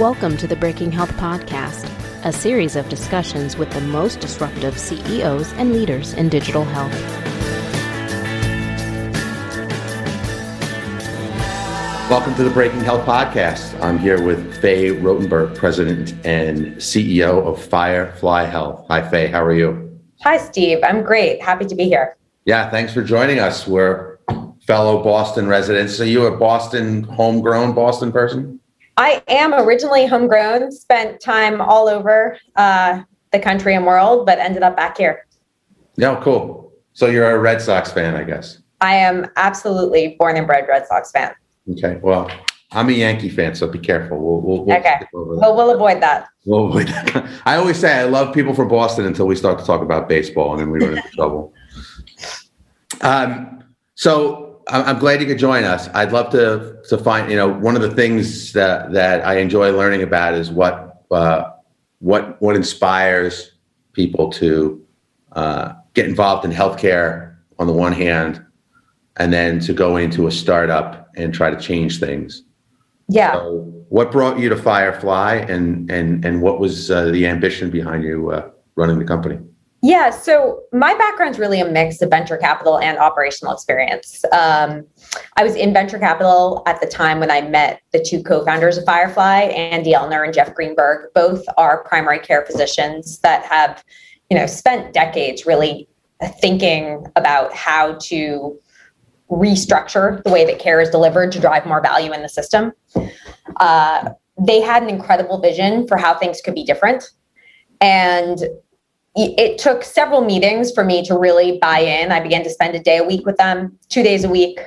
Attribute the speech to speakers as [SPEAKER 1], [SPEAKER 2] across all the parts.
[SPEAKER 1] Welcome to the Breaking Health Podcast, a series of discussions with the most disruptive CEOs and leaders in digital health.
[SPEAKER 2] Welcome to the Breaking Health Podcast. I'm here with Faye Rotenberg, President and CEO of Firefly Health. Hi, Faye. How are you?
[SPEAKER 3] Hi, Steve. I'm great. Happy to be here.
[SPEAKER 2] Yeah, thanks for joining us. We're fellow Boston residents. Are you a Boston, homegrown Boston person?
[SPEAKER 3] I am originally homegrown, spent time all over uh, the country and world, but ended up back here.
[SPEAKER 2] Yeah, cool. So you're a Red Sox fan, I guess.
[SPEAKER 3] I am absolutely born and bred Red Sox fan.
[SPEAKER 2] Okay. Well, I'm a Yankee fan, so be careful. We'll, we'll,
[SPEAKER 3] we'll okay. Well, we'll avoid that.
[SPEAKER 2] We'll avoid that. I always say I love people from Boston until we start to talk about baseball, and then we run into trouble. Um, so I'm glad you could join us. I'd love to to find. You know, one of the things that that I enjoy learning about is what uh, what what inspires people to uh, get involved in healthcare on the one hand, and then to go into a startup and try to change things.
[SPEAKER 3] Yeah. So
[SPEAKER 2] what brought you to Firefly, and and and what was uh, the ambition behind you uh, running the company?
[SPEAKER 3] Yeah, so my background's really a mix of venture capital and operational experience. Um, I was in venture capital at the time when I met the two co-founders of Firefly, Andy Ellner and Jeff Greenberg. Both are primary care physicians that have, you know, spent decades really thinking about how to restructure the way that care is delivered to drive more value in the system. Uh, they had an incredible vision for how things could be different, and it took several meetings for me to really buy in. I began to spend a day a week with them, two days a week,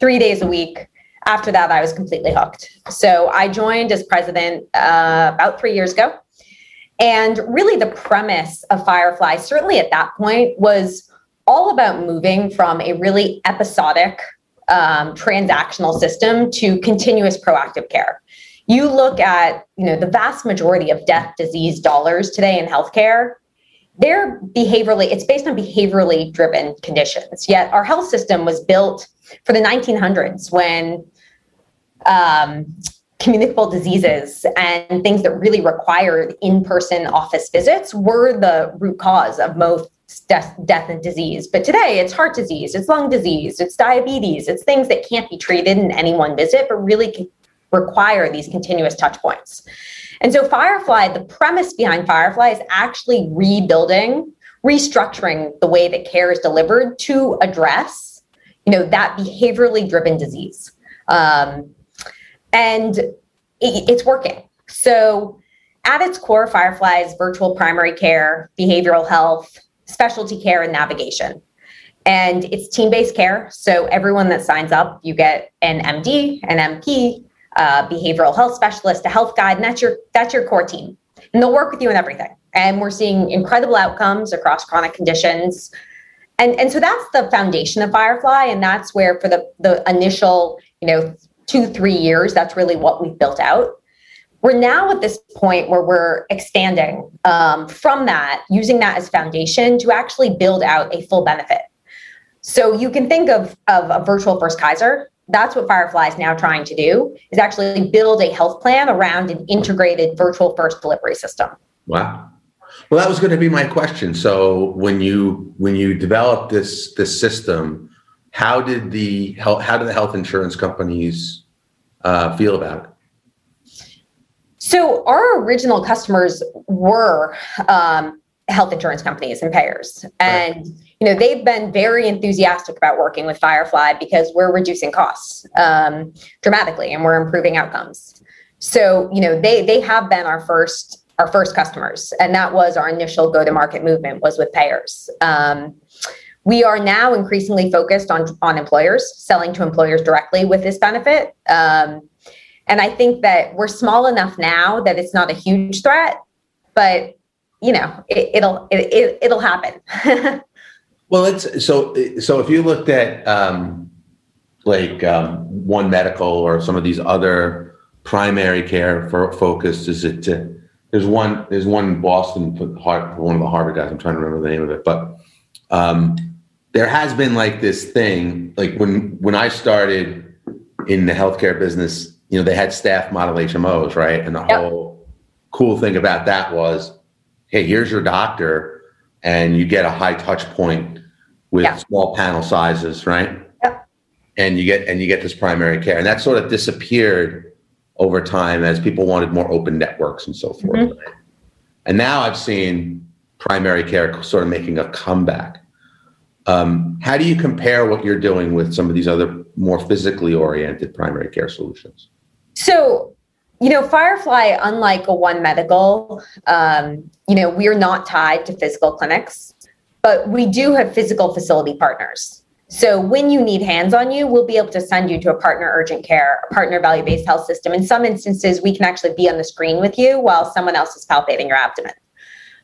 [SPEAKER 3] three days a week. After that, I was completely hooked. So I joined as president uh, about three years ago. And really, the premise of Firefly, certainly at that point, was all about moving from a really episodic um, transactional system to continuous proactive care. You look at, you know, the vast majority of death, disease dollars today in healthcare they're behaviorally it's based on behaviorally driven conditions. Yet our health system was built for the 1900s when um, communicable diseases and things that really required in-person office visits were the root cause of most death, death and disease. But today it's heart disease it's lung disease it's diabetes it's things that can't be treated in any one visit but really require these continuous touch points and so Firefly, the premise behind Firefly is actually rebuilding, restructuring the way that care is delivered to address, you know, that behaviorally driven disease. Um, and it, it's working. So at its core, Firefly is virtual primary care, behavioral health, specialty care, and navigation. And it's team based care. So everyone that signs up, you get an MD, an NP, a behavioral health specialist, a health guide, and that's your that's your core team. And they'll work with you on everything. And we're seeing incredible outcomes across chronic conditions. And, and so that's the foundation of Firefly. And that's where for the, the initial, you know, two, three years, that's really what we've built out. We're now at this point where we're expanding um, from that, using that as foundation to actually build out a full benefit. So you can think of, of a virtual first Kaiser that's what Firefly is now trying to do is actually build a health plan around an integrated virtual first delivery system.
[SPEAKER 2] Wow. Well, that was going to be my question. So when you when you developed this this system, how did the health how did the health insurance companies uh, feel about it?
[SPEAKER 3] So our original customers were um, health insurance companies and payers, and right you know they've been very enthusiastic about working with firefly because we're reducing costs um, dramatically and we're improving outcomes. So you know they they have been our first our first customers and that was our initial go to market movement was with payers. Um, we are now increasingly focused on on employers selling to employers directly with this benefit. Um, and i think that we're small enough now that it's not a huge threat but you know it, will it, it, it'll happen
[SPEAKER 2] Well, it's so so. If you looked at um, like um, One Medical or some of these other primary care for focused, is it? Uh, there's one. There's one in Boston for one of the Harvard guys. I'm trying to remember the name of it, but um, there has been like this thing. Like when when I started in the healthcare business you know, they had staff model HMOs, right? And the
[SPEAKER 3] Yep.
[SPEAKER 2] whole cool thing about that was, hey, here's your doctor, and you get a high touch point with
[SPEAKER 3] Yeah.
[SPEAKER 2] small panel sizes, right?
[SPEAKER 3] Yep.
[SPEAKER 2] And you get and you get this primary care, and that sort of disappeared over time as people wanted more open networks and so forth.
[SPEAKER 3] Mhm.
[SPEAKER 2] right? And now I've seen primary care sort of making a comeback. Um, how do you compare what you're doing with some of these other more physically oriented primary care solutions?
[SPEAKER 3] So, you know, Firefly, unlike a One Medical, um, you know, we're not tied to physical clinics, but we do have physical facility partners. So when you need hands on you, we'll be able to send you to a partner urgent care, a partner value based health system. In some instances, we can actually be on the screen with you while someone else is palpating your abdomen.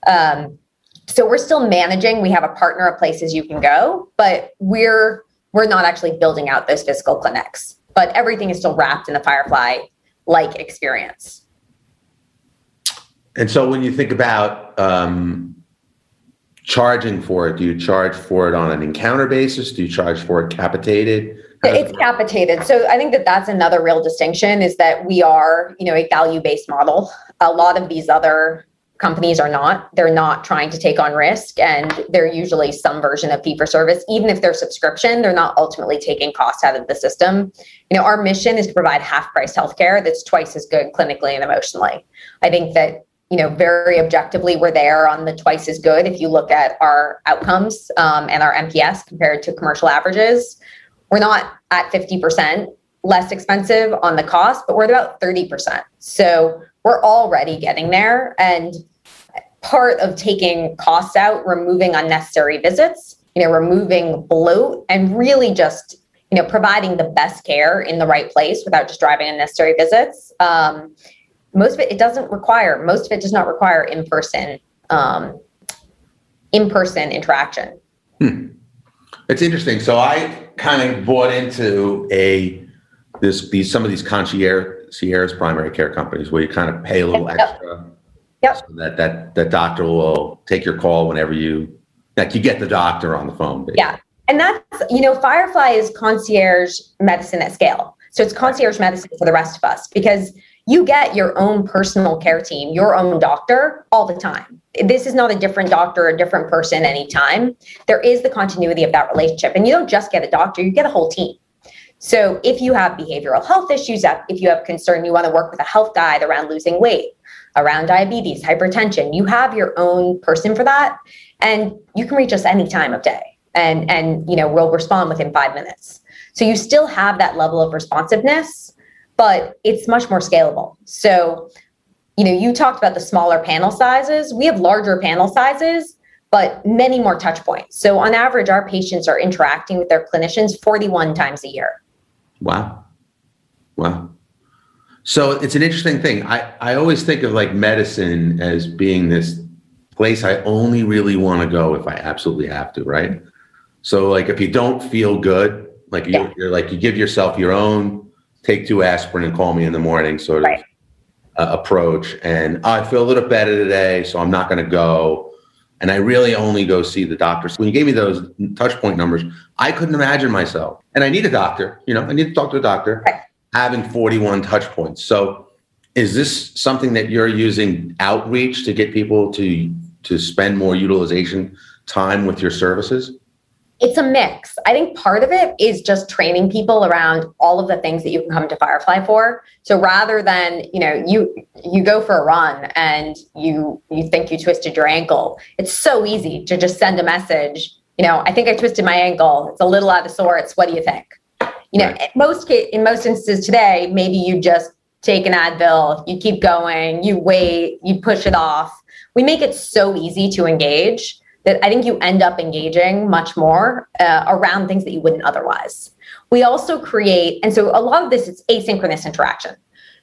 [SPEAKER 3] Um, so we're still managing. We have a partner of places you can go, but we're we're not actually building out those physical clinics. But everything is still wrapped in the Firefly like experience.
[SPEAKER 2] And so when you think about um, charging for it, do you charge for it on an encounter basis? Do you charge for it capitated?
[SPEAKER 3] It's capitated. So I think that that's another real distinction is that we are, you know, a value-based model. A lot of these other companies are not. They're not trying to take on risk and they're usually some version of fee for service. Even if they're subscription, they're not ultimately taking costs out of the system. You know, our mission is to provide half-price healthcare that's twice as good clinically and emotionally. I think that you know, very objectively, we're there on the twice as good. If you look at our outcomes um, and our NPS compared to commercial averages, we're not at 50% less expensive on the cost, but we're about 30%. So we're already getting there. And part of taking costs out, removing unnecessary visits, you know, removing bloat and really just, you know, providing the best care in the right place without just driving unnecessary visits. Um, most of it, it doesn't require, most of it does not require in-person, um, in-person interaction.
[SPEAKER 2] It's interesting. So I kind of bought into a this these some of these concierge Sierra's primary care companies where you kind of pay a little
[SPEAKER 3] Yep.
[SPEAKER 2] extra.
[SPEAKER 3] Yep.
[SPEAKER 2] So that that that doctor will take your call whenever you like you get the doctor on the phone. basically.
[SPEAKER 3] Yeah. And that's, you know, Firefly is concierge medicine at scale. So it's concierge medicine for the rest of us because you get your own personal care team, your own doctor all the time. This is not a different doctor, a different person anytime. There is the continuity of that relationship. And you don't just get a doctor, you get a whole team. So if you have behavioral health issues, if you have concern, you want to work with a health guide around losing weight, around diabetes, hypertension, you have your own person for that. And you can reach us any time of day. And, and you know, we'll respond within five minutes. So you still have that level of responsiveness, but it's much more scalable. So, you know, you talked about the smaller panel sizes. We have larger panel sizes, but many more touch points. So on average, our patients are interacting with their clinicians 41 times a year.
[SPEAKER 2] Wow. Wow. So it's an interesting thing. I, I always think of like medicine as being this place I only really want to go if I absolutely have to, right? So like if you don't feel good, like you,
[SPEAKER 3] Yeah.
[SPEAKER 2] you're like you give yourself your own take two aspirin and call me in the morning sort of
[SPEAKER 3] Right.
[SPEAKER 2] uh, approach. And "Oh, I feel a little better today, so I'm not going to go. And I really only go see the doctor. When you gave me those touch point numbers, I couldn't imagine myself. And I need a doctor. You know, I need to talk to a doctor.
[SPEAKER 3] Right.
[SPEAKER 2] Having 41 touch points. So, is this something that you're using outreach to get people to to spend more utilization time with your services?
[SPEAKER 3] It's a mix. I think part of it is just training people around all of the things that you can come to Firefly for. So rather than, you know, you you go for a run and you you think you twisted your ankle, it's so easy to just send a message, you know, I think I twisted my ankle. It's a little out of sorts. What do you think? You know,
[SPEAKER 2] Right.
[SPEAKER 3] in most in most instances today, maybe you just take an Advil, you keep going, you wait, you push it off. We make it so easy to engage that I think you end up engaging much more uh, around things that you wouldn't otherwise. We also create, and so a lot of this is asynchronous interaction.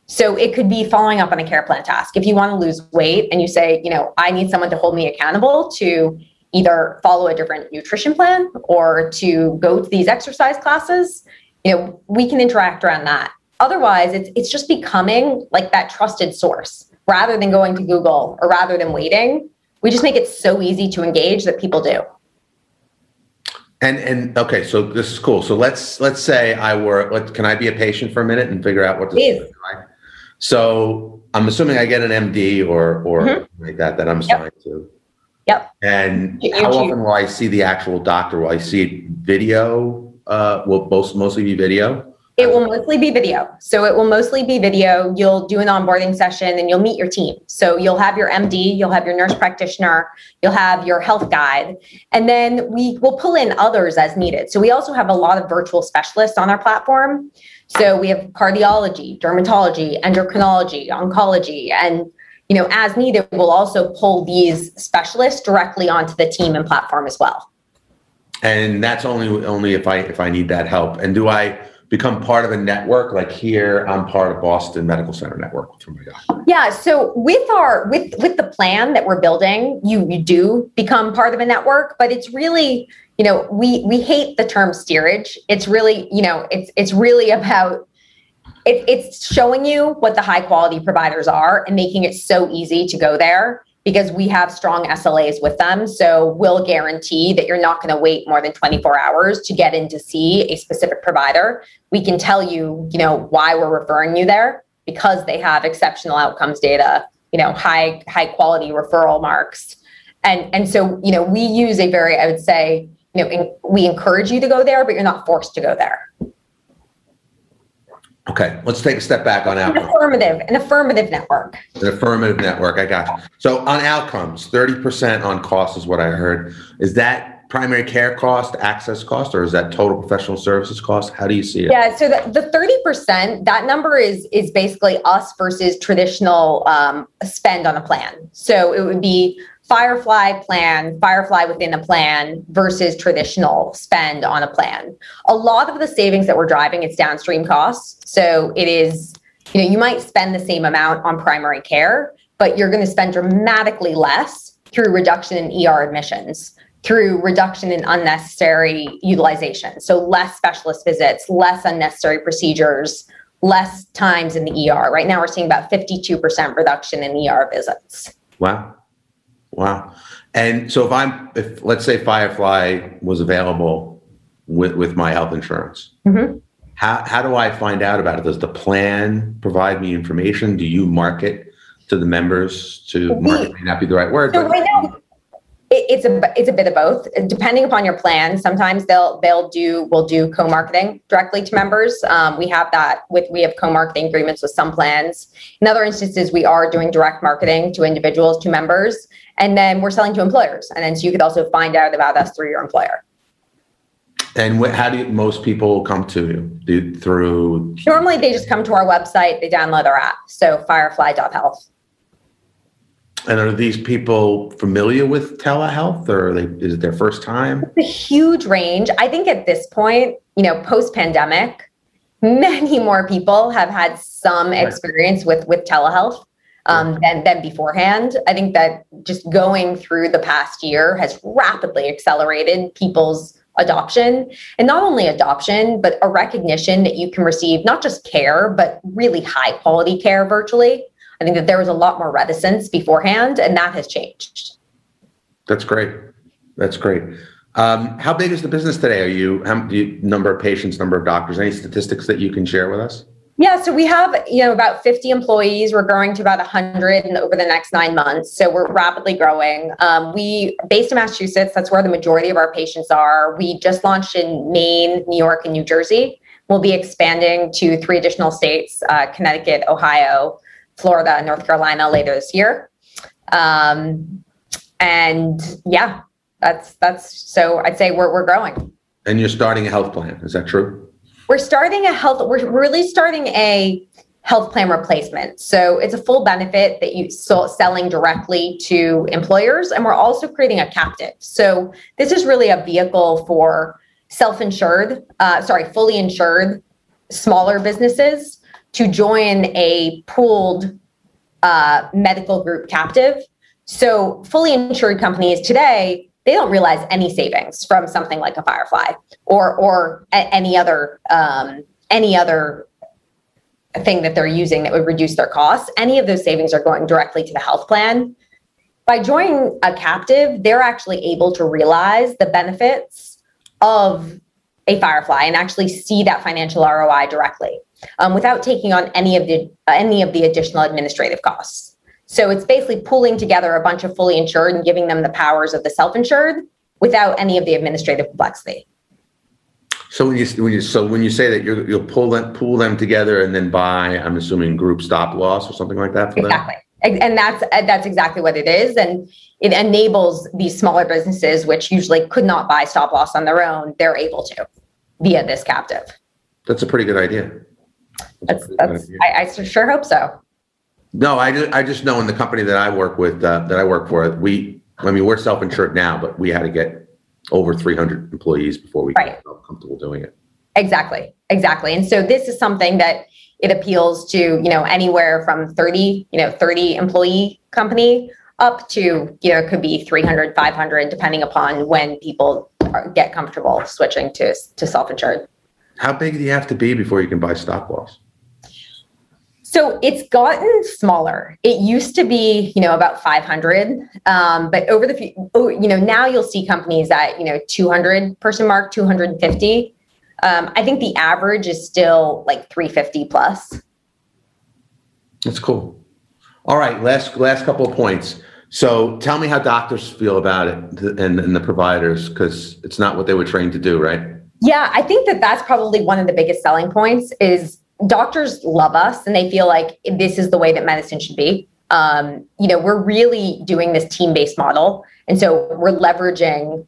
[SPEAKER 3] So it could be following up on a care plan task. If you want to lose weight and you say, you know, I need someone to hold me accountable to either follow a different nutrition plan or to go to these exercise classes, you know, we can interact around that. Otherwise, it's it's just becoming like that trusted source rather than going to Google or rather than waiting. We just make it so easy to engage that people do.
[SPEAKER 2] And and okay, so this is cool. So let's let's say I were. Let, can I be a patient for a minute and figure out what this
[SPEAKER 3] Please.
[SPEAKER 2] is So I'm assuming I get an MD or or mm-hmm. like that that I'm assigned yep. to.
[SPEAKER 3] Yep.
[SPEAKER 2] And you, how often will I see the actual doctor? Will I see video? Uh, will most mostly be video?
[SPEAKER 3] It will mostly be video. So it will mostly be video. You'll do an onboarding session and you'll meet your team. So you'll have your MD, you'll have your nurse practitioner, you'll have your health guide, and then we will pull in others as needed. So we also have a lot of virtual specialists on our platform. So we have cardiology, dermatology, endocrinology, oncology, and you know, as needed, we'll also pull these specialists directly onto the team and platform as well.
[SPEAKER 2] And that's only only if I if I need that help. And do I become part of a network. Like here i'm part of boston medical center network.
[SPEAKER 3] Through my doctor yeah so with our with with the plan that we're building you you do become part of a network but it's really you know we we hate the term steerage. It's really you know it's it's really about it, it's showing you what the high quality providers are and making it so easy to go there because we have strong SLAs with them. So we'll guarantee that you're not going to wait more than 24 hours to get in to see a specific provider. We can tell you, you know, why we're referring you there because they have exceptional outcomes data, you know, high high quality referral marks. And and so, you know, we use a very I would say, you know, in, we encourage you to go there, but you're not forced to go there.
[SPEAKER 2] Okay, let's take a step back on outcomes.
[SPEAKER 3] An affirmative, an affirmative network.
[SPEAKER 2] An affirmative network. I got you. So on outcomes, thirty percent on cost is what I heard. Is that primary care cost, access cost, or is that total professional services cost? How do you see it?
[SPEAKER 3] Yeah, so the thirty percent, that number is is basically us versus traditional um, spend on a plan. So it would be Firefly plan, Firefly within a plan versus traditional spend on a plan. A lot of the savings that we're driving, it's downstream costs. So it is, you know, you might spend the same amount on primary care, but you're going to spend dramatically less through reduction in ER admissions, through reduction in unnecessary utilization. So less specialist visits, less unnecessary procedures, less times in the ER. Right now, we're seeing about 52% reduction in ER visits.
[SPEAKER 2] Wow. Wow. And so if I'm, if let's say Firefly was available with, with my health insurance, mm-hmm. how, how do I find out about it? Does the plan provide me information? Do you market to the members to market may not be the right word.
[SPEAKER 3] So right now, it's a it's a bit of both. Depending upon your plan sometimes they'll they'll do we'll do co-marketing directly to members. Um, we have that with we have co-marketing agreements with some plans. In other instances we are doing direct marketing to individuals to members and then we're selling to employers. And then so you could also find out about us through your employer.
[SPEAKER 2] And wh- how do most people come to you? Do, through?
[SPEAKER 3] Normally they just come to our website they download our app. So firefly.health
[SPEAKER 2] and are these people familiar with telehealth or they, is it their first time?
[SPEAKER 3] It's a huge range. I think at this point, you know, post pandemic, many more people have had some experience with, with telehealth um, than, than beforehand. I think that just going through the past year has rapidly accelerated people's adoption and not only adoption but a recognition that you can receive not just care but really high quality care virtually think that there was a lot more reticence beforehand, and that has changed.
[SPEAKER 2] That's great. That's great. Um, how big is the business today? Are you, how you, number of patients, number of doctors? Any statistics that you can share with us?
[SPEAKER 3] Yeah, so we have you know about 50 employees. We're growing to about 100 in, over the next nine months. So we're rapidly growing. Um, we based in Massachusetts. That's where the majority of our patients are. We just launched in Maine, New York, and New Jersey. We'll be expanding to three additional states: uh, Connecticut, Ohio, Florida and North Carolina later this year. Um, and yeah, that's that's so I'd say we're we're growing.
[SPEAKER 2] And you're starting a health plan, is that true?
[SPEAKER 3] We're starting a health. We're really starting a health plan replacement. So it's a full benefit that you so selling directly to employers, and we're also creating a captive. So this is really a vehicle for self-insured, uh, sorry, fully insured smaller businesses to join a pooled uh, medical group captive. So, fully insured companies today, they don't realize any savings from something like a Firefly or or a- any other um, any other thing that they're using that would reduce their costs. Any of those savings are going directly to the health plan. By joining a captive, they're actually able to realize the benefits of a Firefly and actually see that financial ROI directly. Um, without taking on any of the uh, any of the additional administrative costs. So it's basically pulling together a bunch of fully insured and giving them the powers of the self-insured without any of the administrative complexity.
[SPEAKER 2] So when you, when you so when you say that you will pull them pull them together and then buy, I'm assuming group stop loss or something like that for them.
[SPEAKER 3] Exactly, and that's that's exactly what it is, and it enables these smaller businesses, which usually could not buy stop loss on their own, they're able to via this captive.
[SPEAKER 2] That's a pretty good idea.
[SPEAKER 3] That's, that's I, I sure hope so.
[SPEAKER 2] No, I just, I just know in the company that I work with, uh, that I work for, we, I mean, we're self-insured now, but we had to get over 300 employees before we
[SPEAKER 3] Right.
[SPEAKER 2] felt comfortable doing it.
[SPEAKER 3] Exactly, exactly. And so this is something that it appeals to, you know, anywhere from 30, you know, 30 employee company up to, you know, it could be 300, 500, depending upon when people are, get comfortable switching to, to self-insured.
[SPEAKER 2] How big do you have to be before you can buy stop loss?
[SPEAKER 3] So it's gotten smaller. It used to be, you know, about 500, um, but over the, few- oh, you know, now you'll see companies at, you know, 200 person mark, 250. Um, I think the average is still like 350 plus.
[SPEAKER 2] That's cool. All right, last, last couple of points. So tell me how doctors feel about it and, and the providers, because it's not what they were trained to do, right?
[SPEAKER 3] Yeah, I think that that's probably one of the biggest selling points is doctors love us and they feel like this is the way that medicine should be. Um, you know, we're really doing this team-based model. And so we're leveraging,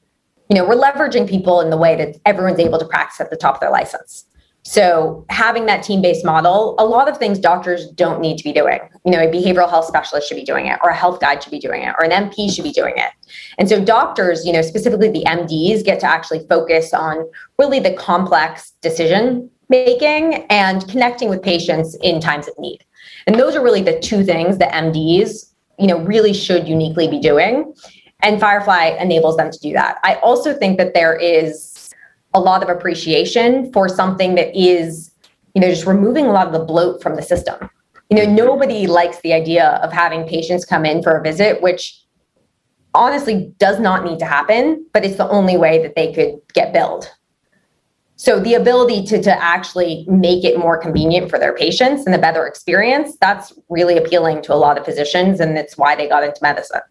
[SPEAKER 3] you know, we're leveraging people in the way that everyone's able to practice at the top of their license. So having that team-based model, a lot of things doctors don't need to be doing. You know, a behavioral health specialist should be doing it, or a health guide should be doing it, or an NP should be doing it. And so doctors, you know, specifically the MDs get to actually focus on really the complex decision making and connecting with patients in times of need. And those are really the two things that MDs, you know, really should uniquely be doing. And Firefly enables them to do that. I also think that there is a lot of appreciation for something that is, you know, just removing a lot of the bloat from the system. You know, nobody likes the idea of having patients come in for a visit, which honestly does not need to happen, but it's the only way that they could get billed. So the ability to, to actually make it more convenient for their patients and the better experience, that's really appealing to a lot of physicians, and it's why they got into medicine.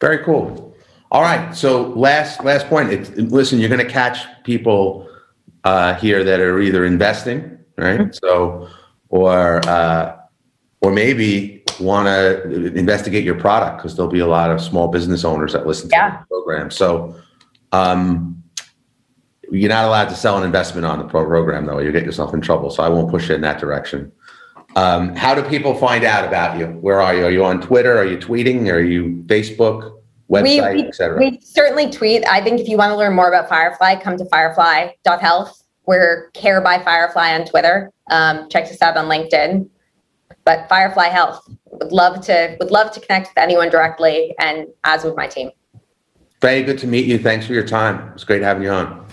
[SPEAKER 2] Very cool. All right. So last last point. It's, listen, you're going to catch people uh, here that are either investing, right?
[SPEAKER 3] Mm-hmm.
[SPEAKER 2] So, or uh, or maybe want to investigate your product because there'll be a lot of small business owners that listen to
[SPEAKER 3] Yeah.
[SPEAKER 2] the program. So, um, you're not allowed to sell an investment on the program, though. You get yourself in trouble. So I won't push it in that direction. Um, how do people find out about you? Where are you? Are you on Twitter? Are you tweeting? Are you Facebook? website,
[SPEAKER 3] we,
[SPEAKER 2] etc.
[SPEAKER 3] we certainly tweet. I think if you want to learn more about Firefly, come to firefly.health. We're Care by Firefly on Twitter. Um, check us out on LinkedIn. But Firefly Health would love to would love to connect with anyone directly, and as would my team.
[SPEAKER 2] Very good to meet you. Thanks for your time. It's great having you on.